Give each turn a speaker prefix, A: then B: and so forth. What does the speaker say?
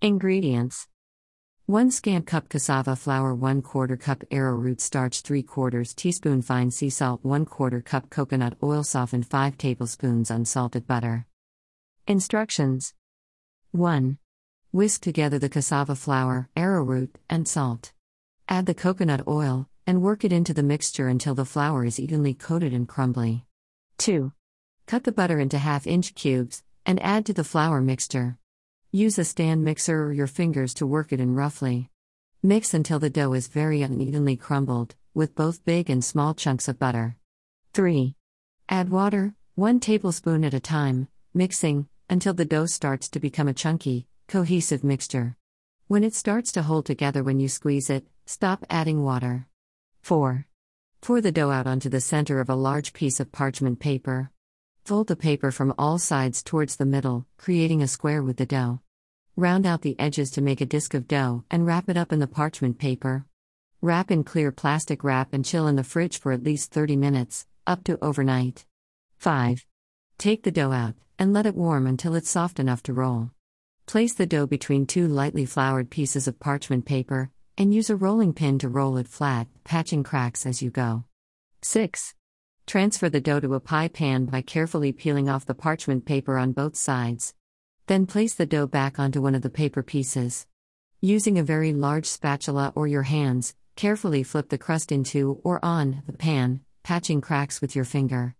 A: Ingredients 1 scant cup cassava flour 1 quarter cup arrowroot starch 3 quarters teaspoon fine sea salt 1 quarter cup coconut oil softened 5 tablespoons unsalted butter. Instructions 1. Whisk together the cassava flour, arrowroot, and salt. Add the coconut oil, and work it into the mixture until the flour is evenly coated and crumbly. 2. Cut the butter into half inch cubes, and add to the flour mixture. Use a stand mixer or your fingers to work it in roughly. Mix until the dough is very unevenly crumbled, with both big and small chunks of butter. 3. Add water, 1 tablespoon at a time, mixing, until the dough starts to become a chunky, cohesive mixture. When it starts to hold together when you squeeze it, stop adding water. 4. Pour the dough out onto the center of a large piece of parchment paper. Fold the paper from all sides towards the middle, creating a square with the dough. Round out the edges to make a disc of dough and wrap it up in the parchment paper. Wrap in clear plastic wrap and chill in the fridge for at least 30 minutes, up to overnight. 5. Take the dough out and let it warm until it's soft enough to roll. Place the dough between two lightly floured pieces of parchment paper and use a rolling pin to roll it flat, patching cracks as you go. 6. Transfer the dough to a pie pan by carefully peeling off the parchment paper on both sides. Then place the dough back onto one of the paper pieces. Using a very large spatula or your hands, carefully flip the crust into or on the pan, patching cracks with your finger.